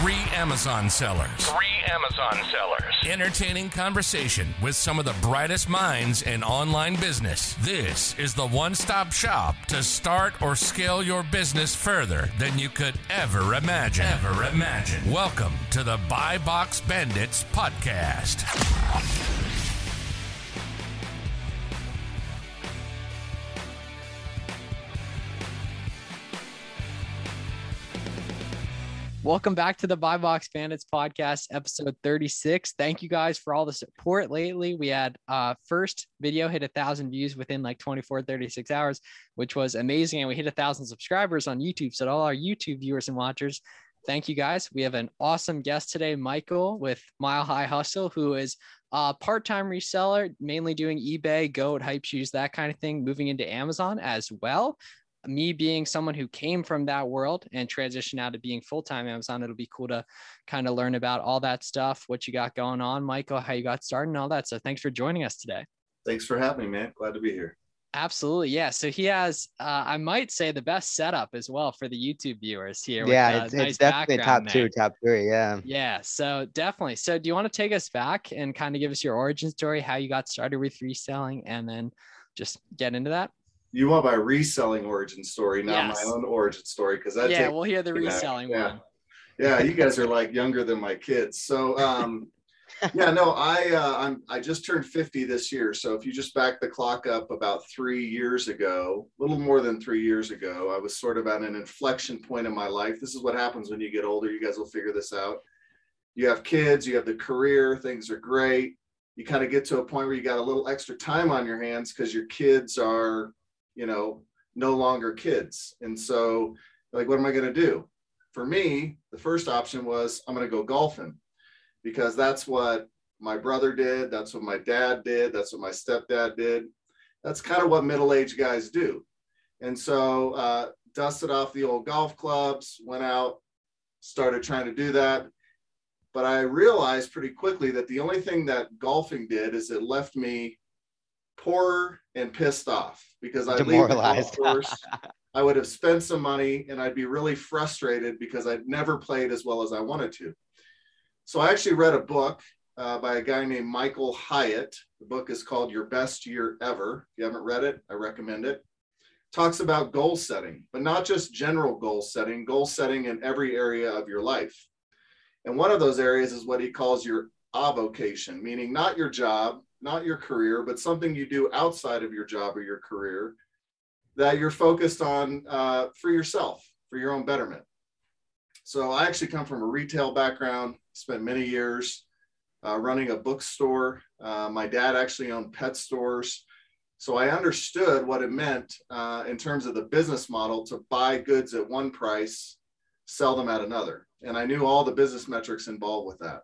Three Amazon sellers. Three Amazon sellers. Entertaining conversation with some of the brightest minds in online business. This is the one stop shop to start or scale your business further than you could ever imagine. Ever imagine. Welcome to the Buy Box Bandits podcast. Welcome back to the Buy Box Bandits podcast, episode 36. Thank you guys for all the support lately. We had uh first video hit a thousand views within like 24, 36 hours, which was amazing. And we hit a thousand subscribers on YouTube. So all our YouTube viewers and watchers, thank you guys. We have an awesome guest today, Michael with Mile High Hustle, who is a part-time reseller, mainly doing eBay, Goat, Hype Shoes, that kind of thing, moving into Amazon as well me being someone who came from that world and transitioned out to being full-time Amazon, it'll be cool to kind of learn about all that stuff, what you got going on, Michael, how you got started and all that. So thanks for joining us today. Thanks for having me, man. Glad to be here. Absolutely. Yeah. So he has, uh, I might say the best setup as well for the YouTube viewers here. Yeah. With, uh, it's, nice it's definitely top there. two, top three. Yeah. Yeah. So definitely. So do you want to take us back and kind of give us your origin story, how you got started with reselling and then just get into that? You want my reselling origin story, not yes. my own origin story, because that yeah, we'll hear the reselling yeah. one. Yeah, you guys are like younger than my kids. So um, yeah, no, I uh, I'm I just turned 50 this year. So if you just back the clock up about three years ago, a little more than three years ago, I was sort of at an inflection point in my life. This is what happens when you get older. You guys will figure this out. You have kids, you have the career, things are great. You kind of get to a point where you got a little extra time on your hands because your kids are you know, no longer kids. And so, like, what am I going to do? For me, the first option was I'm going to go golfing because that's what my brother did. That's what my dad did. That's what my stepdad did. That's kind of what middle aged guys do. And so, uh, dusted off the old golf clubs, went out, started trying to do that. But I realized pretty quickly that the only thing that golfing did is it left me poorer and pissed off because I demoralized. Course, I would have spent some money and I'd be really frustrated because I'd never played as well as I wanted to. So I actually read a book uh, by a guy named Michael Hyatt. The book is called Your Best Year Ever. If you haven't read it, I recommend it. Talks about goal setting, but not just general goal setting, goal setting in every area of your life. And one of those areas is what he calls your avocation, meaning not your job, not your career, but something you do outside of your job or your career that you're focused on uh, for yourself, for your own betterment. So I actually come from a retail background, spent many years uh, running a bookstore. Uh, my dad actually owned pet stores. So I understood what it meant uh, in terms of the business model to buy goods at one price, sell them at another. And I knew all the business metrics involved with that.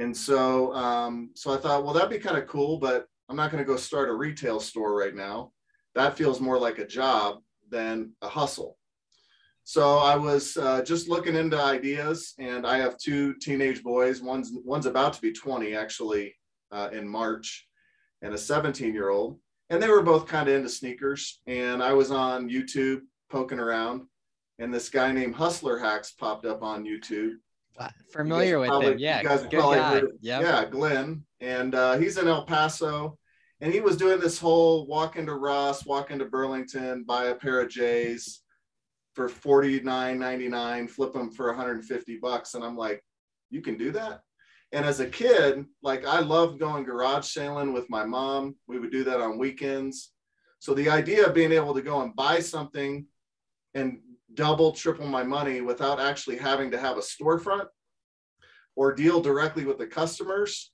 And so, um, so I thought, well, that'd be kind of cool, but I'm not going to go start a retail store right now. That feels more like a job than a hustle. So I was uh, just looking into ideas, and I have two teenage boys. One's one's about to be 20 actually uh, in March, and a 17 year old. And they were both kind of into sneakers. And I was on YouTube poking around, and this guy named Hustler Hacks popped up on YouTube familiar with probably, him. Yeah, good guy. Yep. Yeah, Glenn, and uh, he's in El Paso, and he was doing this whole walk into Ross, walk into Burlington, buy a pair of J's for forty nine ninety nine, flip them for one hundred and fifty bucks, and I'm like, you can do that. And as a kid, like I loved going garage sailing with my mom. We would do that on weekends. So the idea of being able to go and buy something and double, triple my money without actually having to have a storefront or deal directly with the customers,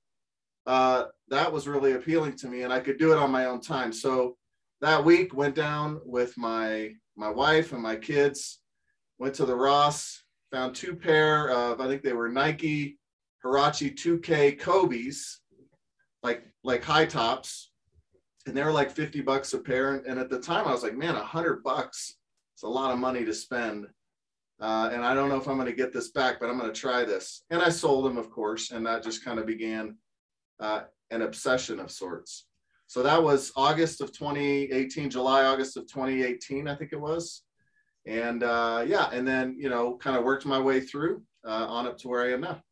uh, that was really appealing to me, and I could do it on my own time. So that week went down with my my wife and my kids. Went to the Ross, found two pair of I think they were Nike Huarache 2K Kobe's, like like high tops, and they were like 50 bucks a pair. And at the time, I was like, man, a hundred bucks it's a lot of money to spend. Uh, and I don't know if I'm going to get this back, but I'm going to try this. And I sold them, of course, and that just kind of began uh, an obsession of sorts. So that was August of 2018, July, August of 2018, I think it was. And uh, yeah, and then, you know, kind of worked my way through uh, on up to where I am now.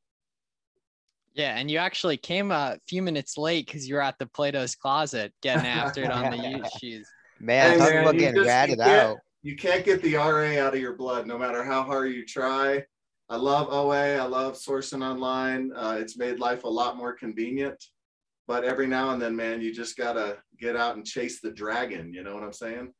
Yeah, and you actually came a few minutes late because you were at the Plato's closet getting after it on the used shoes. Man, hey, talk man, about getting ratted out. You can't get the RA out of your blood no matter how hard you try. I love OA. I love sourcing online. Uh, it's made life a lot more convenient. But every now and then, man, you just got to get out and chase the dragon. You know what I'm saying?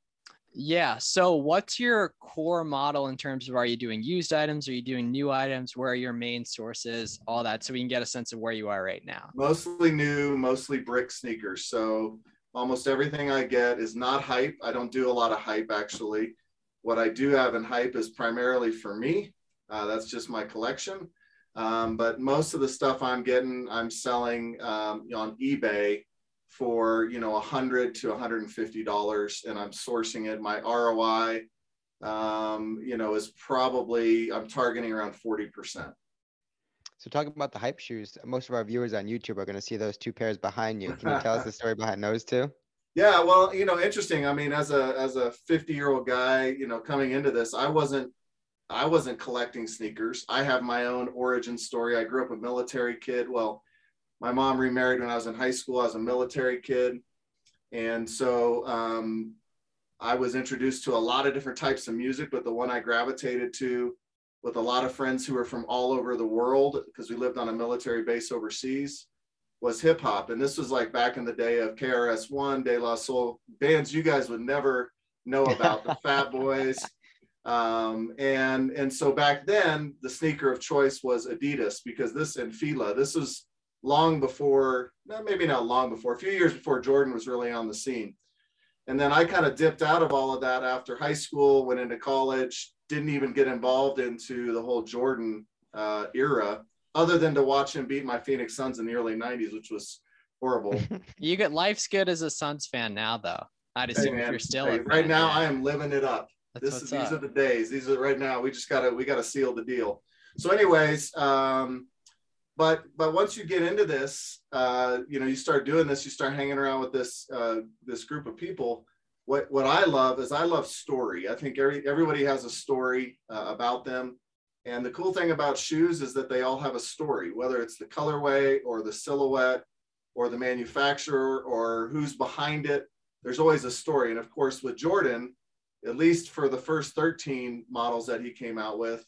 Yeah. So, what's your core model in terms of are you doing used items? Are you doing new items? Where are your main sources? All that, so we can get a sense of where you are right now. Mostly new, mostly brick sneakers. So, almost everything I get is not hype. I don't do a lot of hype actually. What I do have in hype is primarily for me uh, that's just my collection. Um, but most of the stuff I'm getting, I'm selling um, on eBay for you know 100 to 150 dollars, and I'm sourcing it. My ROI, um, you know, is probably I'm targeting around 40 percent. So talking about the hype shoes, most of our viewers on YouTube are going to see those two pairs behind you. Can you tell us the story behind those two? Yeah, well, you know, interesting. I mean, as a as a 50 year old guy, you know, coming into this, I wasn't I wasn't collecting sneakers. I have my own origin story. I grew up a military kid. Well, my mom remarried when I was in high school. I was a military kid. And so um, I was introduced to a lot of different types of music, but the one I gravitated to with a lot of friends who were from all over the world, because we lived on a military base overseas, was hip hop. And this was like back in the day of KRS One, De La Soul, bands you guys would never know about, the Fat Boys. Um, and and so back then the sneaker of choice was Adidas because this and Fila. This was long before, maybe not long before, a few years before Jordan was really on the scene. And then I kind of dipped out of all of that after high school, went into college, didn't even get involved into the whole Jordan uh, era, other than to watch him beat my Phoenix Suns in the early '90s, which was horrible. you get life's good as a Suns fan now, though. I'd assume hey, if you're still hey, right now, I am living it up. That's this is, these are the days. These are right now. We just gotta we gotta seal the deal. So, anyways, um, but but once you get into this, uh, you know, you start doing this, you start hanging around with this uh, this group of people. What what I love is I love story. I think every everybody has a story uh, about them. And the cool thing about shoes is that they all have a story, whether it's the colorway or the silhouette or the manufacturer or who's behind it. There's always a story. And of course, with Jordan, at least for the first 13 models that he came out with,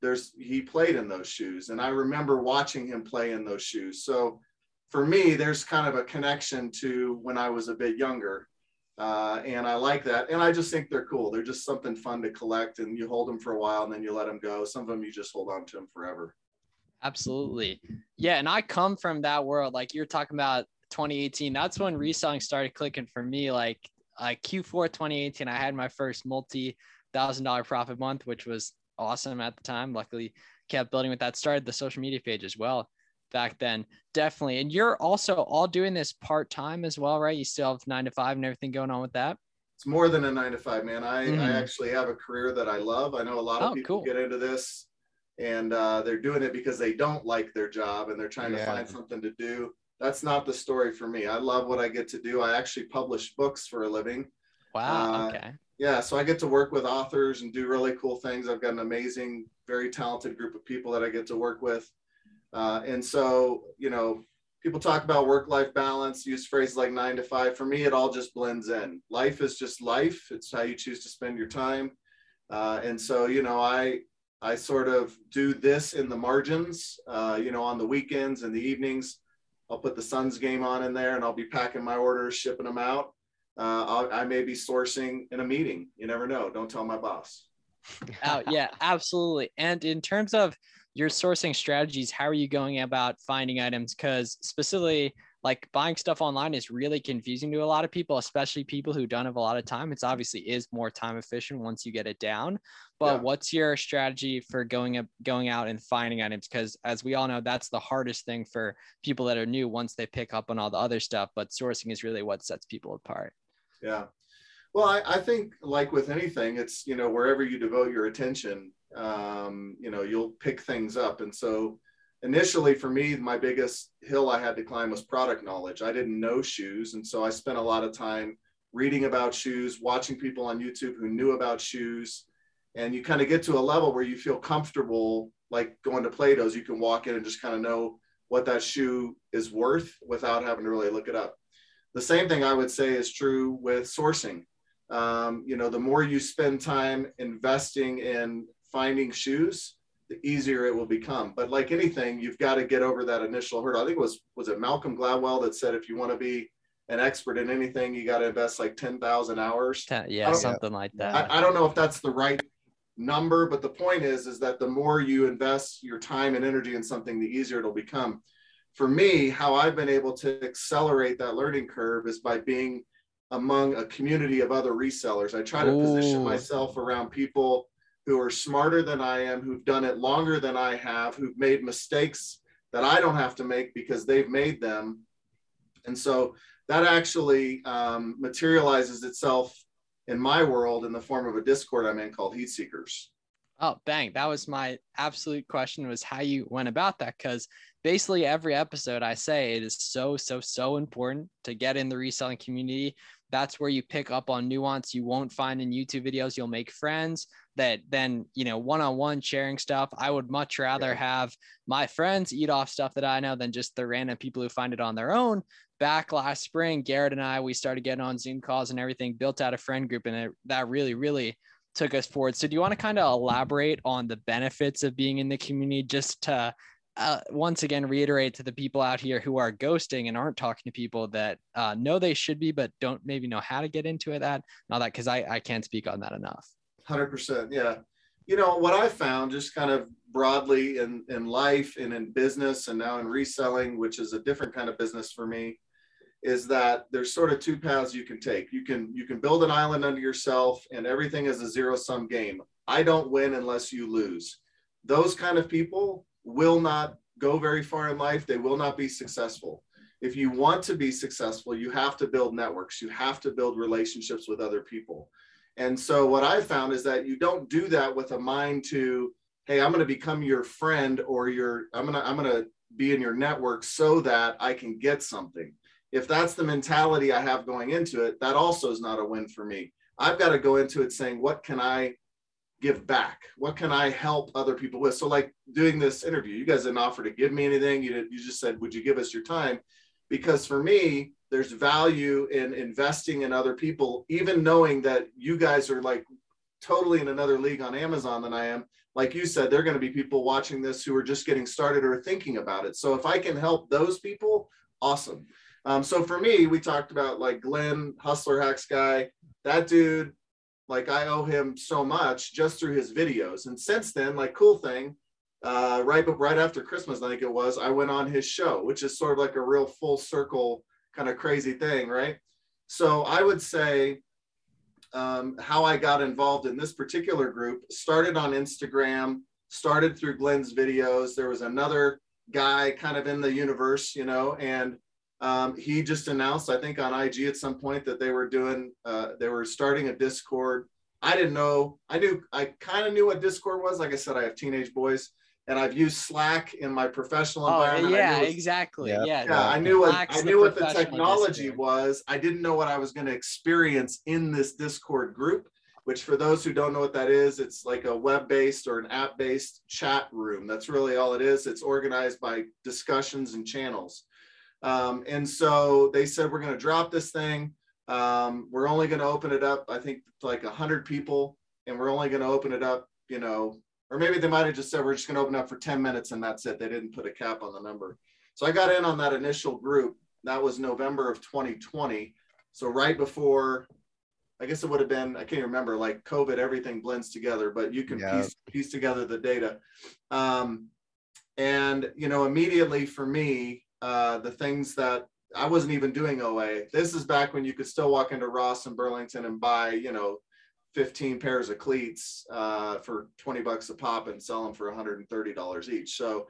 there's he played in those shoes. And I remember watching him play in those shoes. So for me, there's kind of a connection to when I was a bit younger. Uh, and I like that. And I just think they're cool. They're just something fun to collect and you hold them for a while and then you let them go. Some of them you just hold on to them forever. Absolutely. Yeah. And I come from that world. Like you're talking about 2018. That's when reselling started clicking for me. Like uh, Q4 2018, I had my first multi thousand dollar profit month, which was awesome at the time. Luckily, kept building with that. Started the social media page as well back then. Definitely. And you're also all doing this part time as well, right? You still have nine to five and everything going on with that. It's more than a nine to five, man. I, mm-hmm. I actually have a career that I love. I know a lot of oh, people cool. get into this and uh, they're doing it because they don't like their job and they're trying yeah. to find something to do that's not the story for me. I love what I get to do. I actually publish books for a living. Wow. Uh, okay. Yeah, so I get to work with authors and do really cool things. I've got an amazing, very talented group of people that I get to work with. Uh, and so, you know, people talk about work life balance, use phrases like nine to five. For me, it all just blends in. Life is just life, it's how you choose to spend your time. Uh, and so, you know, I, I sort of do this in the margins, uh, you know, on the weekends and the evenings. I'll put the Suns game on in there and I'll be packing my orders, shipping them out. Uh, i may be sourcing in a meeting. You never know. Don't tell my boss. oh, yeah, absolutely. And in terms of your sourcing strategies, how are you going about finding items? Because specifically, like buying stuff online is really confusing to a lot of people, especially people who don't have a lot of time. It's obviously is more time efficient once you get it down. But yeah. what's your strategy for going up, going out and finding items? Because as we all know, that's the hardest thing for people that are new once they pick up on all the other stuff. But sourcing is really what sets people apart. Yeah. Well, I, I think like with anything, it's you know wherever you devote your attention, um, you know you'll pick things up, and so initially for me my biggest hill i had to climb was product knowledge. I didn't know shoes. And so i spent a lot of time reading about shoes watching people on youtube who knew about shoes. And you kind of get to a level where you feel comfortable like going to Plato's, you can walk in and just kind of know what that shoe is worth without having to really look it up. The same thing I would say is true with sourcing. Um, you know, the more you spend time investing in finding shoes, the easier it will become. But like anything, you've got to get over that initial hurdle. I think it was was it Malcolm Gladwell that said if you want to be an expert in anything, you got to invest like ten thousand hours. Yeah, something like that. I, I don't know if that's the right number, but the point is, is that the more you invest your time and energy in something, the easier it'll become. For me, how I've been able to accelerate that learning curve is by being among a community of other resellers. I try to Ooh. position myself around people who are smarter than I am, who've done it longer than I have, who've made mistakes that I don't have to make because they've made them. And so that actually um, materializes itself in my world in the form of a Discord I'm in called Heat Seekers. Oh, bang. That was my absolute question was how you went about that. Cause basically every episode I say it is so, so, so important to get in the reselling community. That's where you pick up on nuance you won't find in YouTube videos. You'll make friends that then, you know, one-on-one sharing stuff. I would much rather yeah. have my friends eat off stuff that I know than just the random people who find it on their own back last spring, Garrett and I, we started getting on Zoom calls and everything, built out a friend group, and it, that really, really took us forward. So, do you want to kind of elaborate on the benefits of being in the community just to uh, once again reiterate to the people out here who are ghosting and aren't talking to people that uh, know they should be, but don't maybe know how to get into it? That, all that, because I, I can't speak on that enough. 100%. Yeah. You know, what I found just kind of broadly in, in life and in business and now in reselling, which is a different kind of business for me, is that there's sort of two paths you can take. You can you can build an island under yourself and everything is a zero sum game. I don't win unless you lose. Those kind of people will not go very far in life. They will not be successful. If you want to be successful, you have to build networks. You have to build relationships with other people. And so what I found is that you don't do that with a mind to, hey, I'm going to become your friend or your I'm going to I'm going to be in your network so that I can get something if that's the mentality I have going into it, that also is not a win for me. I've got to go into it saying, what can I give back? What can I help other people with? So, like doing this interview, you guys didn't offer to give me anything. You did, you just said, would you give us your time? Because for me, there's value in investing in other people, even knowing that you guys are like totally in another league on Amazon than I am. Like you said, there are going to be people watching this who are just getting started or thinking about it. So if I can help those people, awesome. Um, so for me, we talked about like Glenn, Hustler Hacks guy, that dude, like I owe him so much just through his videos. And since then, like cool thing, uh, right, but right after Christmas, I think it was, I went on his show, which is sort of like a real full circle kind of crazy thing, right? So I would say um, how I got involved in this particular group started on Instagram, started through Glenn's videos. There was another guy kind of in the universe, you know, and um, he just announced, I think, on IG at some point that they were doing, uh, they were starting a Discord. I didn't know. I knew, I kind of knew what Discord was. Like I said, I have teenage boys, and I've used Slack in my professional oh, environment. Yeah, exactly. Yeah, yeah. yeah I knew what I knew what the technology Discord. was. I didn't know what I was going to experience in this Discord group. Which, for those who don't know what that is, it's like a web-based or an app-based chat room. That's really all it is. It's organized by discussions and channels. Um, and so they said, we're going to drop this thing. Um, we're only going to open it up, I think, like 100 people, and we're only going to open it up, you know, or maybe they might have just said, we're just going to open up for 10 minutes and that's it. They didn't put a cap on the number. So I got in on that initial group. That was November of 2020. So right before, I guess it would have been, I can't remember, like COVID, everything blends together, but you can yeah. piece, piece together the data. Um, and, you know, immediately for me, uh, the things that I wasn't even doing OA. This is back when you could still walk into Ross and Burlington and buy, you know, 15 pairs of cleats uh, for 20 bucks a pop and sell them for $130 each. So,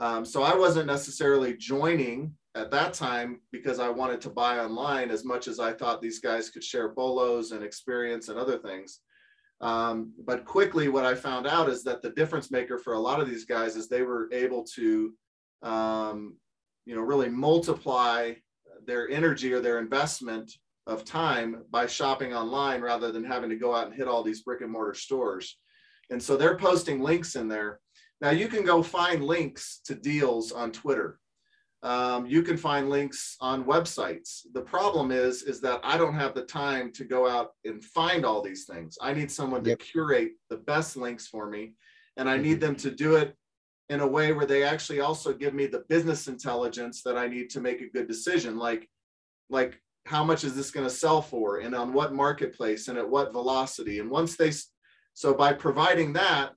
um, so I wasn't necessarily joining at that time because I wanted to buy online as much as I thought these guys could share bolos and experience and other things. Um, but quickly, what I found out is that the difference maker for a lot of these guys is they were able to um, you know, really multiply their energy or their investment of time by shopping online rather than having to go out and hit all these brick and mortar stores. And so they're posting links in there. Now you can go find links to deals on Twitter. Um, you can find links on websites. The problem is, is that I don't have the time to go out and find all these things. I need someone Yep. to curate the best links for me, and I need them to do it in a way where they actually also give me the business intelligence that I need to make a good decision. Like, like how much is this going to sell for, and on what marketplace, and at what velocity. And once they, so by providing that,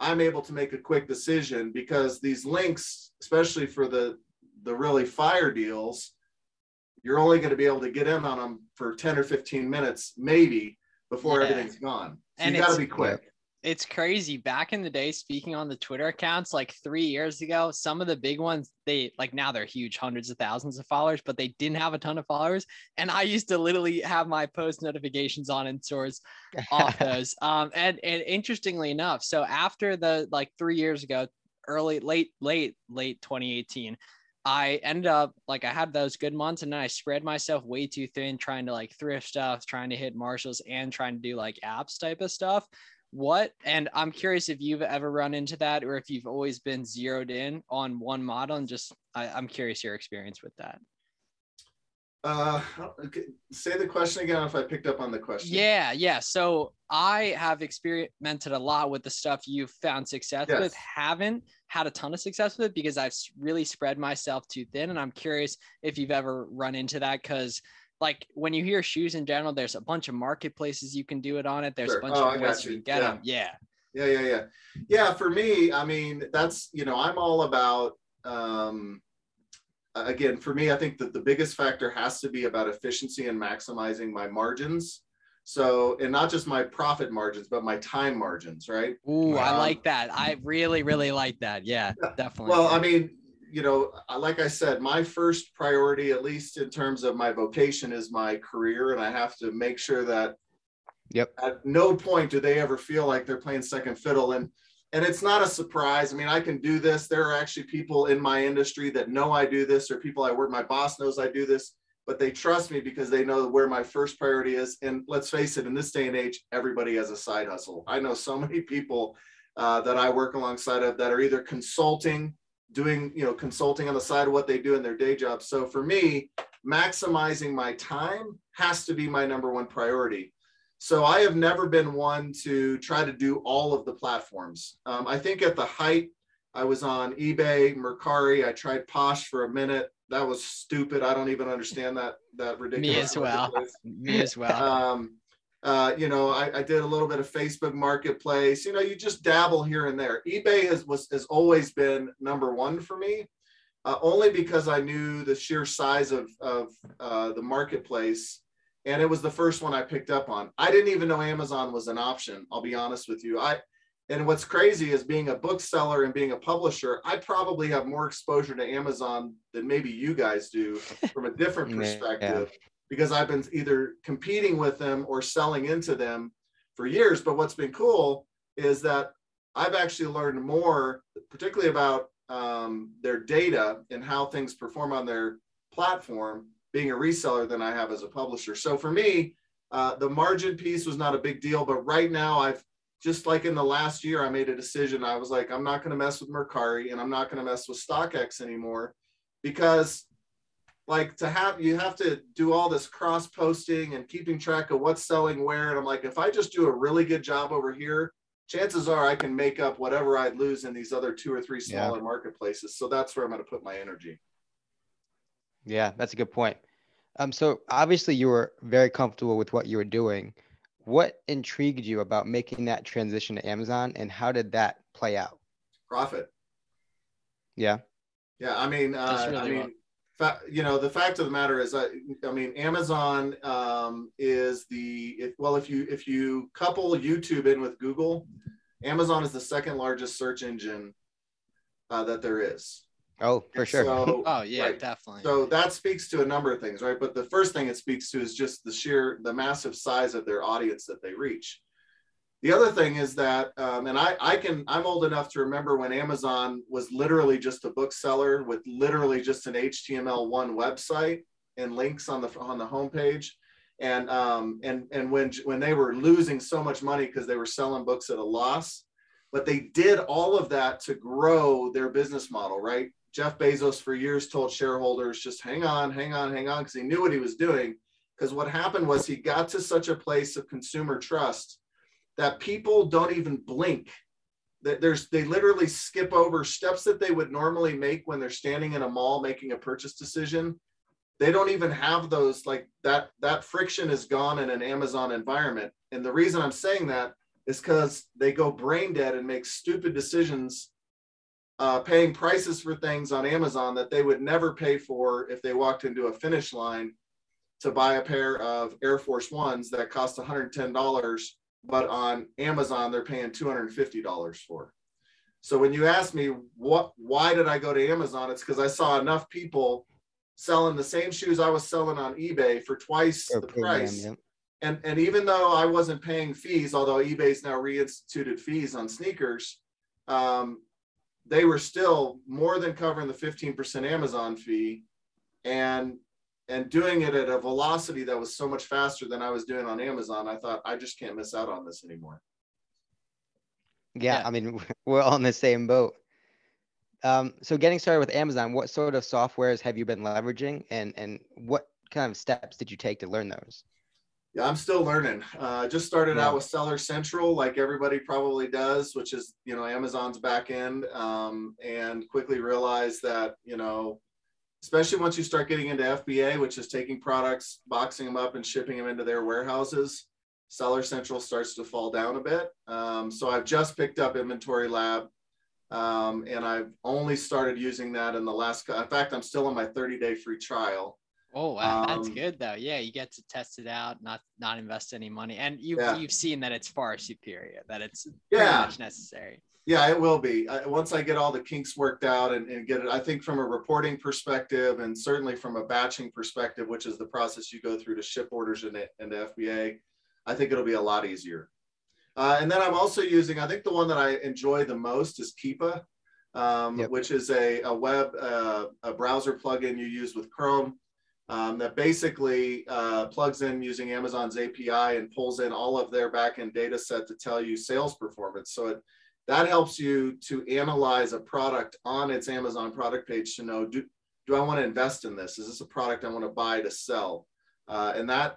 I'm able to make a quick decision because these links, especially for the the really fire deals, you're only going to be able to get in on them for 10 or 15 minutes, maybe before Yeah. everything's gone. So And you got to be quick. It's crazy. Back in the day speaking on the twitter accounts like three years ago some of the big ones they like now they're huge hundreds of thousands of followers but they didn't have a ton of followers. And i used to literally have my post notifications on and source off those. Um and and interestingly enough so after the like three years ago early late late late 2018 I ended up like I had those good months and then I spread myself way too thin trying to like thrift stuff, trying to hit Marshalls and trying to do like apps type of stuff. What and I'm curious if you've ever run into that or if you've always been zeroed in on one model and just I, I'm curious your experience with that. Uh. Say the question again if I picked up on the question. Yeah, yeah. So I have experimented a lot with the stuff you've found success Yes. with. Haven't had a ton of success with it because I've really spread myself too thin. And I'm curious if you've ever run into that because like when you hear shoes in general, there's a bunch of marketplaces you can do it on it. There's Sure. a bunch Oh, of got ways you you. can get Yeah. them. Yeah. Yeah, yeah, yeah. Yeah, for me, I mean, that's, you know, I'm all about um again, for me, I think that the biggest factor has to be about efficiency and maximizing my margins. So, and not just my profit margins, but my time margins, right? Ooh, I Um, like that. I really, really like that. Yeah, definitely. Well, I mean, you know, like I said, my first priority, at least in terms of my vocation, is my career, and I have to make sure that Yep. at no point do they ever feel like they're playing second fiddle. And and it's not a surprise. I mean, I can do this. There are actually people in my industry that know I do this, or people I work. My boss knows I do this, but they trust me because they know where my first priority is. And let's face it, in this day and age, everybody has a side hustle. I know so many people uh, that I work alongside of that are either consulting doing you know consulting on the side of what they do in their day job. So for me maximizing my time has to be my number one priority. So i have never been one to try to do all of the platforms. Um, i think at the height i was on ebay mercari. I tried posh for a minute. That was stupid. I don't even understand that that ridiculous Me as well. Me as well. Um, uh, you know, I, I did a little bit of Facebook Marketplace. You know, you just dabble here and there. eBay has was has always been number one for me, uh, only because I knew the sheer size of of uh, the marketplace, and it was the first one I picked up on. I didn't even know Amazon was an option. I'll be honest with you. I and what's crazy is being a bookseller and being a publisher, I probably have more exposure to Amazon than maybe you guys do from a different Yeah. Because I've been either competing with them or selling into them for years. But what's been cool is that I've actually learned more, particularly about um, their data and how things perform on their platform, being a reseller, than I have as a publisher. So for me, uh, the margin piece was not a big deal. But right now, I've just like in the last year, I made a decision. I was like, I'm not going to mess with Mercari and I'm not going to mess with StockX anymore because like to have you have to do all this cross posting and keeping track of what's selling where and i'm like if i just do a really good job over here chances are i can make up whatever i'd lose in these other two or three Yeah. smaller marketplaces so that's where i'm going to put my energy Yeah, that's a good point. Um, so obviously you were very comfortable with what you were doing. What intrigued you about making that transition to Amazon, and how did that play out? profit Yeah. yeah i mean uh, That's i mean well. fa- you know the fact of the matter is I, I mean amazon um, is the if, well if you if you couple youtube in with google amazon is the second largest search engine uh, that there is Oh, for And sure. so- oh yeah, right. definitely. So that speaks to a number of things, right? But the first thing it speaks to is just the sheer, the massive size of their audience that they reach. The other thing is that, um, and I, I can, I'm old enough to remember when Amazon was literally just a bookseller with literally just an HTML1 website and links on the on the homepage. and um, and and when when they were losing so much money because they were selling books at a loss, but they did all of that to grow their business model, right? Jeff Bezos for years told shareholders just hang on, hang on, hang on, because he knew what he was doing. Because what happened was he got to such a place of consumer trust that people don't even blink. That there's they literally skip over steps that they would normally make when they're standing in a mall making a purchase decision they don't even have those like that that friction is gone in an amazon environment and the reason i'm saying that is because they go brain dead and make stupid decisions uh, paying prices for things on amazon that they would never pay for if they walked into a finish line to buy a pair of air force ones that cost $110 but on amazon they're paying $250 for so when you ask me what why did i go to amazon it's because i saw enough people selling the same shoes I was selling on eBay for twice the price. yeah. And and even though I wasn't paying fees, although eBay's now reinstituted fees on sneakers, um, they were still more than covering the 15% Amazon fee and and doing it at a velocity that was so much faster than I was doing on Amazon. I thought I just can't miss out on this anymore. Yeah, yeah. I mean, we're on the same boat. Um, so getting started with Amazon, what sort of softwares have you been leveraging and, and what kind of steps did you take to learn those? Yeah, I'm still learning. Uh, just started yeah. out with Seller Central, like everybody probably does, which is you know Amazon's back end, um, and quickly realized that you know, especially once you start getting into FBA, which is taking products, boxing them up, and shipping them into their warehouses, Seller Central starts to fall down a bit. Um, so I've just picked up Inventory Lab, um, and I've only started using that in the last. In fact, I'm still on my 30 day free trial. Oh, wow, that's um, good though. Yeah, you get to test it out, not not invest any money, and you've yeah. you've seen that it's far superior, that it's yeah much necessary. Yeah, it will be. I, once I get all the kinks worked out and, and get it, I think from a reporting perspective and certainly from a batching perspective, which is the process you go through to ship orders in into FBA, I think it'll be a lot easier. Uh, and then I'm also using, I think the one that I enjoy the most is Keepa, um, yep. which is a, a web, uh, a browser plugin you use with Chrome um, that basically uh, plugs in using Amazon's API and pulls in all of their backend data set to tell you sales performance. So it, that helps you to analyze a product on its Amazon product page to know, do, do I want to invest in this? Is this a product I want to buy to sell? Uh, and that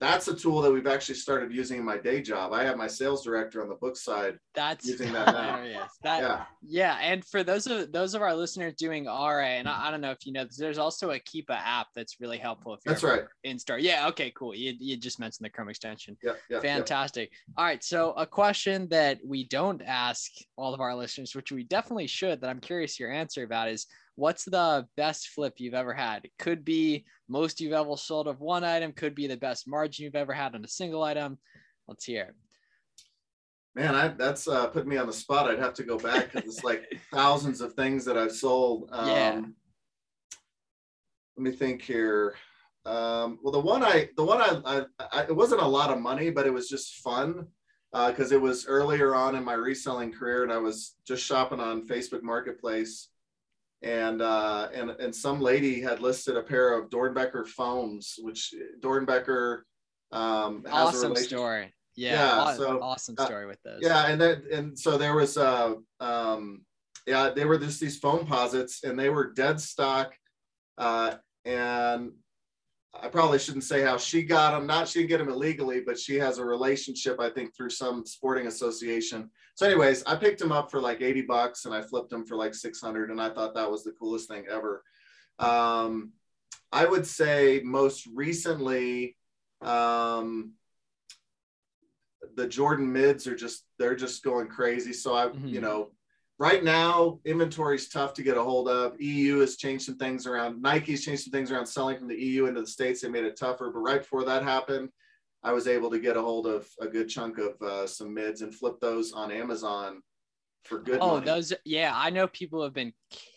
that's a tool that we've actually started using in my day job. I have my sales director on the book side. That's using that now. That, yeah. Yeah. And for those of those of our listeners doing RA, and I, I don't know if you know this, there's also a Keepa app that's really helpful if you're that's right. in store. Yeah. Okay, cool. You, you just mentioned the Chrome extension. Yeah, yeah. Fantastic. Yeah. All right. So a question that we don't ask all of our listeners, which we definitely should, that I'm curious your answer about is what's the best flip you've ever had? It could be most you've ever sold of one item, could be the best margin you've ever had on a single item. Let's hear it. Man, I, that's uh, put me on the spot. I'd have to go back because it's like thousands of things that I've sold. Um, yeah. Let me think here. Um, well, the one I, the one I, I, I, it wasn't a lot of money, but it was just fun because uh, it was earlier on in my reselling career, and I was just shopping on Facebook Marketplace, and uh, and and some lady had listed a pair of Doernbecher Foams, which Doernbecher um, has awesome story. Yeah, yeah awesome, so, awesome uh, story uh, with those. Yeah, and then and so there was uh um yeah they were just these Foamposites and they were dead stock, uh, and I probably shouldn't say how she got them. Not she didn't get them illegally, but she has a relationship, I think, through some sporting association. So, anyways, I picked them up for like 80 bucks and I flipped them for like 600. And I thought that was the coolest thing ever. Um, I would say most recently, um, the Jordan mids are just, they're just going crazy. So I, mm-hmm. you know, right now inventory is tough to get a hold of eu has changed some things around nike's changed some things around selling from the eu into the states they made it tougher but right before that happened i was able to get a hold of a good chunk of uh, some mids and flip those on amazon for good oh money. those yeah i know people have been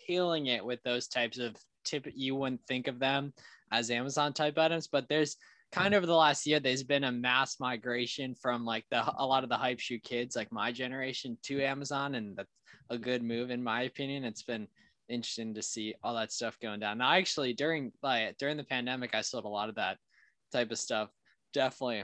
killing it with those types of tip you wouldn't think of them as amazon type items but there's kind of over the last year there's been a mass migration from like the a lot of the hype shoe kids like my generation to amazon and that's a good move in my opinion. It's been interesting to see all that stuff going down. Now, actually, during like during the pandemic, I sold a lot of that type of stuff definitely.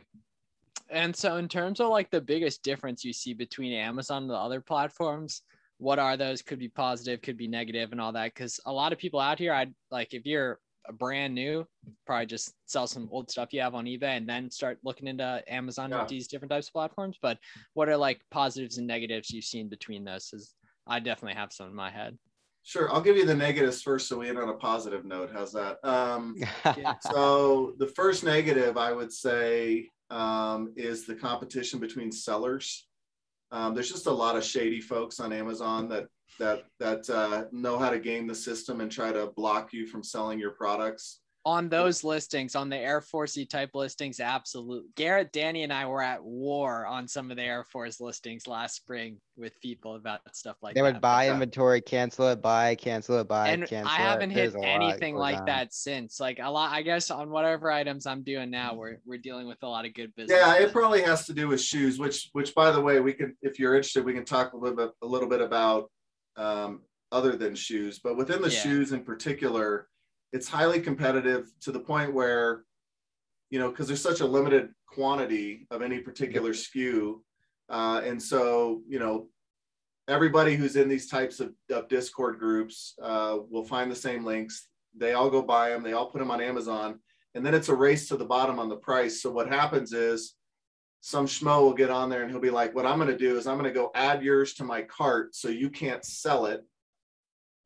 And so, in terms of like the biggest difference you see between Amazon and the other platforms, what are those? Could be positive, could be negative, and all that. Because a lot of people out here, I'd like if you're a brand new, probably just sell some old stuff you have on eBay and then start looking into Amazon Yeah. with these different types of platforms. But what are like positives and negatives you've seen between those? Is I definitely have some in my head. Sure, I'll give you the negatives first, so we end on a positive note. How's that? Um, so the first negative I would say um, is the competition between sellers. Um, there's just a lot of shady folks on Amazon that that that uh, know how to game the system and try to block you from selling your products. On those listings, on the Air Force E type listings, absolute. Garrett, Danny, and I were at war on some of the Air Force listings last spring with people about stuff like they that. would buy Yeah. inventory, cancel it, buy, cancel it, buy, and cancel I haven't it. hit There's anything like on. that since. Like a lot, I guess on whatever items I'm doing now, we're we're dealing with a lot of good business. Yeah, it probably has to do with shoes, which which by the way, we could if you're interested, we can talk a little bit a little bit about um, other than shoes, but within the Yeah. shoes in particular, it's highly competitive to the point where, you know, because there's such a limited quantity of any particular SKU, uh, and so you know, everybody who's in these types of, of Discord groups uh, will find the same links. They all go buy them. They all put them on Amazon and then it's a race to the bottom on the price. So what happens is some schmo will get on there and he'll be like, what I'm going to do is I'm going to go add yours to my cart so you can't sell it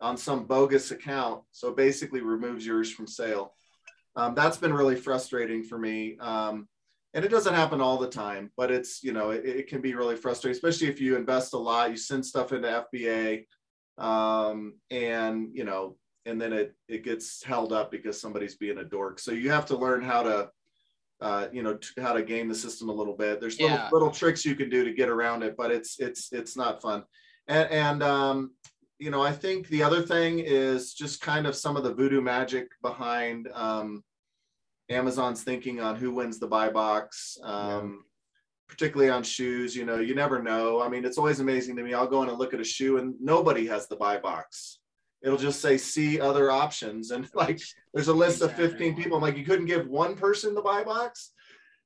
on some bogus account. So it basically removes yours from sale. Um, that's been really frustrating for me. Um, and it doesn't happen all the time, but it's, you know, it, it can be really frustrating, especially if you invest a lot, you send stuff into FBA um, and, you know, and then it it gets held up because somebody's being a dork. So you have to learn how to, uh, you know, t- how to game the system a little bit. There's little Yeah. little tricks you can do to get around it, but it's it's it's not fun. And and um, you know, I think the other thing is just kind of some of the voodoo magic behind um, Amazon's thinking on who wins the buy box. Um, particularly on shoes, you know, you never know. I mean, it's always amazing to me. I'll go in and look at a shoe and nobody has the buy box. It'll just say see other options. And like there's a list of 15 people. I'm like, you couldn't give one person the buy box.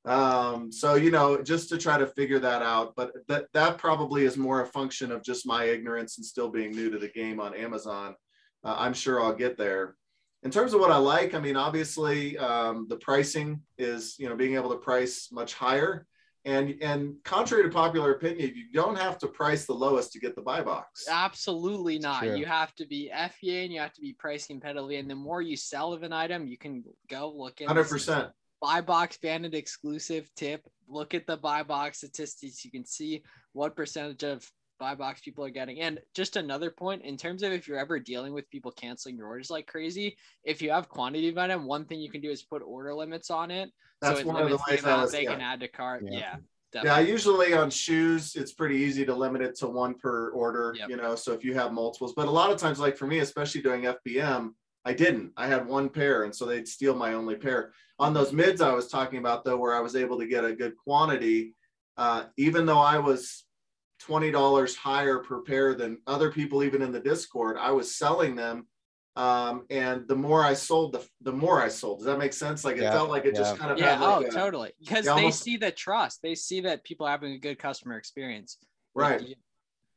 Um, so you know, just to try to figure that out. But that that probably is more a function of just my ignorance and still being new to the game on Amazon. Uh, I'm sure I'll get there. In terms of what I like, I mean, obviously um, the pricing is, you know, being able to price much higher. And and contrary to popular opinion, you don't have to price the lowest to get the buy box. Absolutely not. true. You have to be FBA and you have to be pricing competitively. And the more you sell of an item, you can go look at Hundred percent. Buy box banded exclusive tip. Look at the buy box statistics. You can see what percentage of buy box people are getting. And just another point in terms of if you're ever dealing with people canceling your orders like crazy, if you have quantity of item, one thing you can do is put order limits on it. That's so it one of the limits the amount was- they yeah. can add to cart. Yeah. Yeah. Yeah, usually on shoes, it's pretty easy to limit it to one per order, Yep. you know. So if you have multiples, but a lot of times, like for me, especially doing FBM, I didn't. I had one pair, and so they'd steal my only pair. On those mids I was talking about, though, where I was able to get a good quantity, uh, even though I was twenty dollars higher per pair than other people, even in the Discord, I was selling them. Um, and the more I sold, the the more I sold. Does that make sense? Like it Yeah, felt like it just kind of Yeah, had like oh, a- totally. Because they almost- see the trust. They see that people are having a good customer experience. Right.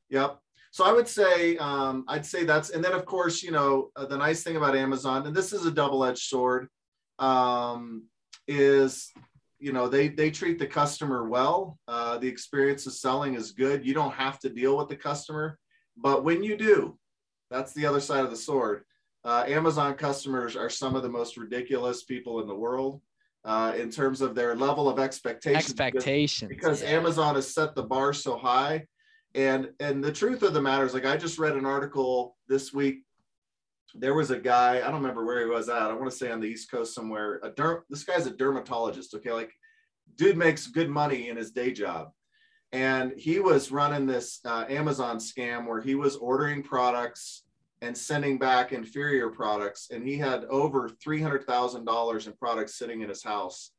Yep. So I would say, um, I'd say that's, and then of course, you know, uh, the nice thing about Amazon, and this is a double-edged sword, um, is, you know, they they treat the customer well. Uh, the experience of selling is good. You don't have to deal with the customer, but when you do, that's the other side of the sword. Uh, Amazon customers are some of the most ridiculous people in the world uh, in terms of their level of expectations. Expectations. because yeah. Amazon has set the bar so high. And and the truth of the matter is, like I just read an article this week. There was a guy, I don't remember where he was at. I want to say on the East Coast somewhere. A derm, this guy's a dermatologist. Okay, like dude makes good money in his day job, and he was running this uh, Amazon scam where he was ordering products and sending back inferior products, and he had over three hundred thousand dollars in products sitting in his house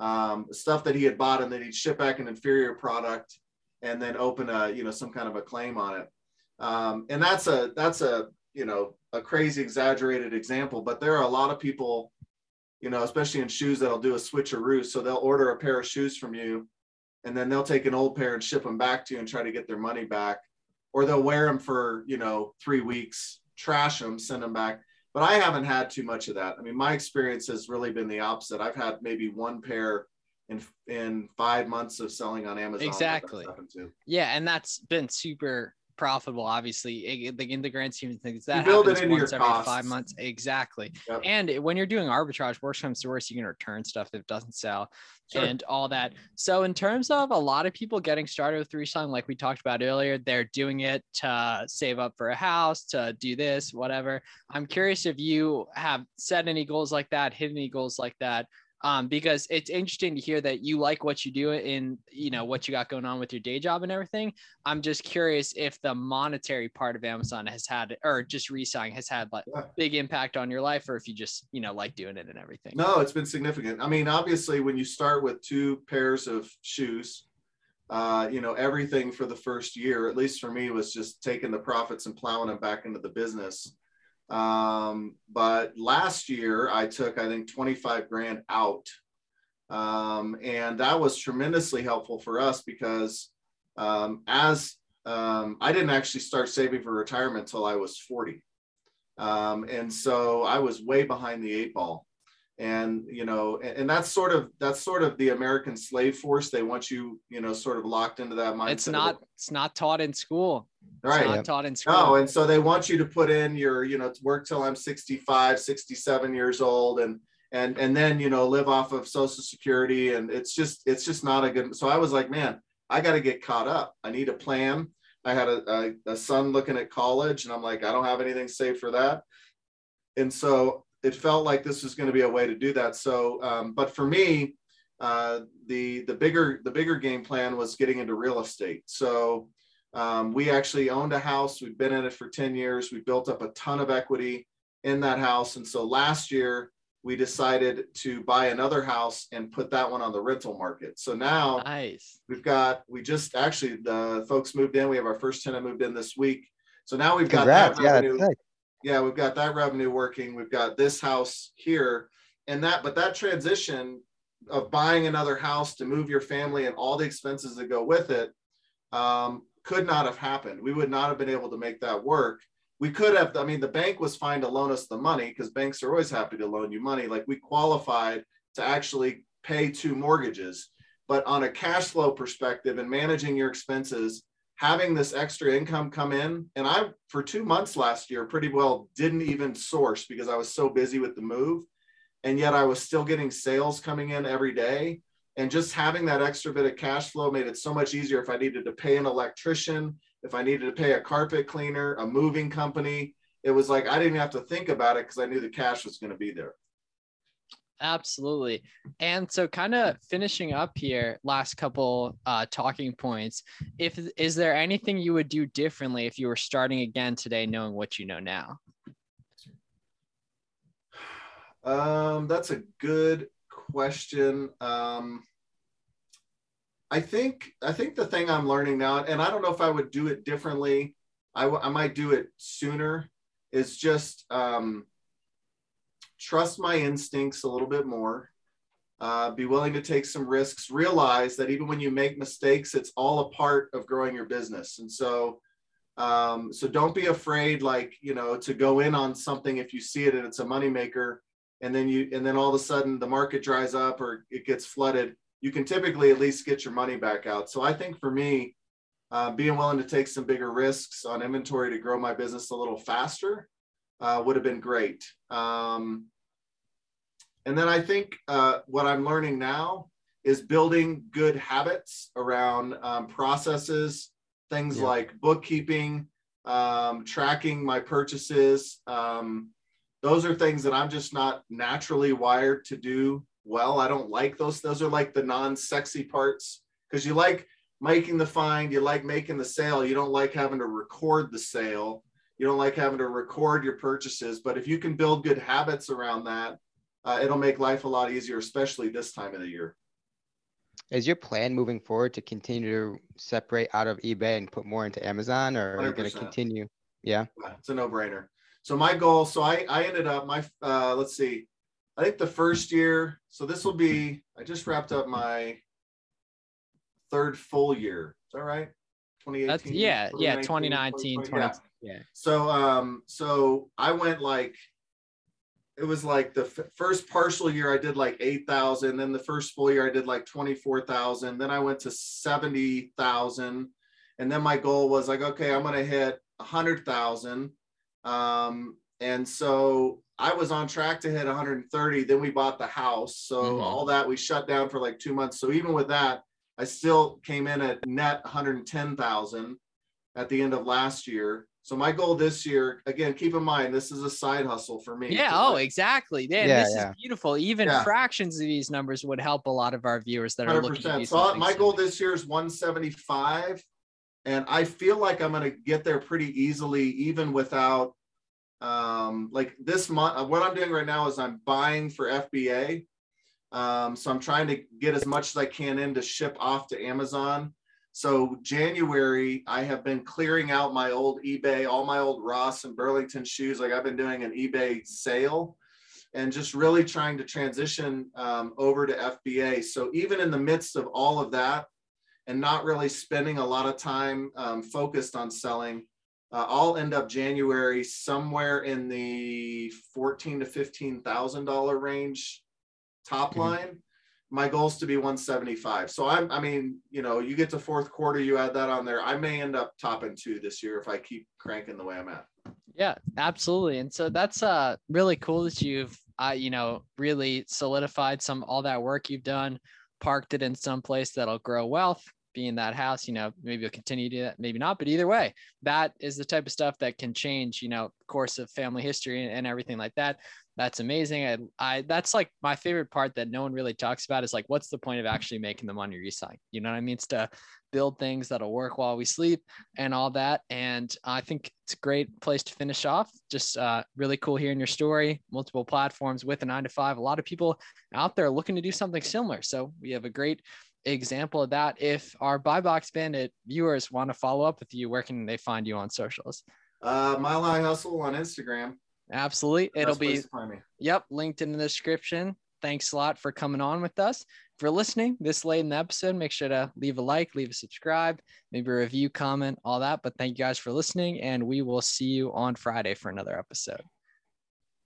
um, stuff that he had bought and then he'd ship back an inferior product and then open a you know some kind of a claim on it um, and that's a that's a you know a crazy exaggerated example but there are a lot of people you know, especially in shoes that'll do a switcheroo. So they'll order a pair of shoes from you and then they'll take an old pair and ship them back to you and try to get their money back. Or they'll wear them for, you know, three weeks, trash them, send them back. But I haven't had too much of that. I mean, my experience has really been the opposite. I've had maybe one pair in in five months of selling on Amazon. Exactly. Yeah, and that's been super profitable. Obviously, it, in the grand scheme of things, that you build happens it into once your every costs. five months. Exactly. Yep. And when you're doing arbitrage, worst comes to worst, you can return stuff that doesn't sell Sure. and all that. So, in terms of a lot of people getting started with reselling, like we talked about earlier, they're doing it to save up for a house, to do this, whatever. I'm curious if you have set any goals like that, hit any goals like that. Um, because it's interesting to hear that you like what you do in you know what you got going on with your day job and everything. I'm just curious if the monetary part of Amazon has had or just reselling has had like Yeah. big impact on your life, or if you just you know like doing it and everything. No, it's been significant. I mean, obviously, when you start with two pairs of shoes, uh, you know, everything for the first year, at least for me, was just taking the profits and plowing them back into the business. Um, but last year, I took, I think, 25 grand out. Um, and that was tremendously helpful for us because um, as um, I didn't actually start saving for retirement until I was 40. Um, and so I was way behind the eight ball and you know and, and that's sort of that's sort of the american slave force. They want you you know sort of locked into that mindset it's not it's not taught in school. It's right. not taught in school. no and so they want you to put in your you know work till i'm 65 67 years old and and and then you know live off of social security and it's just it's just not a good so i was like man i got to get caught up. I need a plan. I had a, a, a son looking at college and i'm like i don't have anything saved for that. And so it felt like this was going to be a way to do that so um, but for me uh, the the bigger the bigger game plan was getting into real estate so um, we actually owned a house. We've been in it for 10 years. We built up a ton of equity in that house. And so last year, we decided to buy another house and put that one on the rental market. So now nice. we've got, we just actually, the folks moved in. We have our first tenant moved in this week. So now we've got Congrats. that revenue that's sick. Yeah we've got that revenue working. We've got this house here and that but that transition of buying another house to move your family and all the expenses that go with it um, could not have happened. We would not have been able to make that work. We could have i mean the bank was fine to loan us the money because banks are always happy to loan you money. Like we qualified to actually pay two mortgages. But on a cash flow perspective and managing your expenses having this extra income come in. And i for two months last year pretty well didn't even source because i was so busy with the move. And yet i was still getting sales coming in every day. And just having that extra bit of cash flow made it so much easier if i needed to pay an electrician if i needed to pay a carpet cleaner a moving company. It was like i didn't have to think about it because i knew the cash was going to be there Absolutely. And so kind of finishing up here, last couple uh talking points. If is there anything you would do differently if you were starting again today knowing what you know now? Um, that's a good question. Um, I think I think the thing I'm learning now, and I don't know if I would do it differently. I, w- I might do it sooner. Is just um, trust my instincts a little bit more. Uh, be willing to take some risks. Realize that even when you make mistakes, it's all a part of growing your business. And so, um, so don't be afraid, like you know, to go in on something if you see it and it's a moneymaker and then you and then all of a sudden the market dries up or it gets flooded you can typically at least get your money back out so i think for me uh, being willing to take some bigger risks on inventory to grow my business a little faster uh, would have been great um, and then i think uh, what i'm learning now is building good habits around um, processes things Yeah. like bookkeeping um, tracking my purchases um, those are things that I'm just not naturally wired to do well. I don't like those. Those are like the non-sexy parts because you like making the find, you like making the sale. You don't like having to record the sale. You don't like having to record your purchases. But if you can build good habits around that, uh, it'll make life a lot easier, especially this time of the year. Is your plan moving forward to continue to separate out of eBay and put more into Amazon, or are you going to continue? Yeah. Yeah, It's a no-brainer. So my goal, so I, I ended up my, uh, let's see, I think the first year, so this will be, I just wrapped up my third full year. Is that right? 2018. That's yeah, yeah, 2019, 20, yeah. yeah. So um so I went like it was like the f- first partial year I did like 8,000 then the first full year I did like 24,000 then I went to 70,000 and then my goal was like okay I'm going to hit 100,000 um and so I was on track to hit 130 then we bought the house so Mhm. all that we shut down for like 2 months so even with that I still came in at net 110,000 at the end of last year. So my goal this year, again, keep in mind this is a side hustle for me. Yeah. Oh, I- exactly. Yeah, Yeah, this yeah. is beautiful. Even Yeah. fractions of these numbers would help a lot of our viewers that are Hundred looking to do percent. So I- something my goal this year is 175, and I feel like I'm going to get there pretty easily, even without, um, like this month. What I'm doing right now is I'm buying for FBA. Um, so I'm trying to get as much as I can in to ship off to Amazon. So January, I have been clearing out my old eBay, all my old Ross and Burlington shoes. Like I've been doing an eBay sale and just really trying to transition um, over to FBA. So even in the midst of all of that and not really spending a lot of time um, focused on selling, uh, I'll end up January somewhere in the fourteen to fifteen thousand dollar range top Mhm. line. My goal is to be 175. So I'm, I mean, you know, you get to fourth quarter, you add that on there. I may end up topping two this year if I keep cranking the way I'm at. Yeah, absolutely. And so that's uh really cool that you've uh, you know, really solidified some all that work you've done, parked it in some place that'll grow wealth, be in that house, you know, maybe you'll continue to do that, maybe not, but either way, that is the type of stuff that can change, you know, course of family history and, and everything like that. That's amazing. I, I that's like my favorite part that no one really talks about is like what's the point of actually making the money reselling? You know what I mean? It's to build things that'll work while we sleep and all that. And I think it's a great place to finish off. Just uh, really cool hearing your story, multiple platforms with a nine to five. A lot of people out there looking to do something similar. So we have a great example of that. If our Buy Box Bandit viewers want to follow up with you, where can they find you on socials? Uh, Mile High Hustle on Instagram. Absolutely. It'll be place to find me. Yep, linked in the description. Thanks a lot for coming on with us. For listening this late in the episode, make sure to leave a like, leave a subscribe, maybe a review, comment, all that. But thank you guys for listening, and we will see you on Friday for another episode.